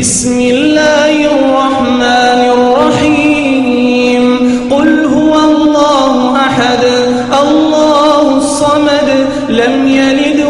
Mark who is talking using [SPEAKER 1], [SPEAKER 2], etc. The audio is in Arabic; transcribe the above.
[SPEAKER 1] بسم الله الرحمن الرحيم. قل هو الله أحد الله الصمد لم يلد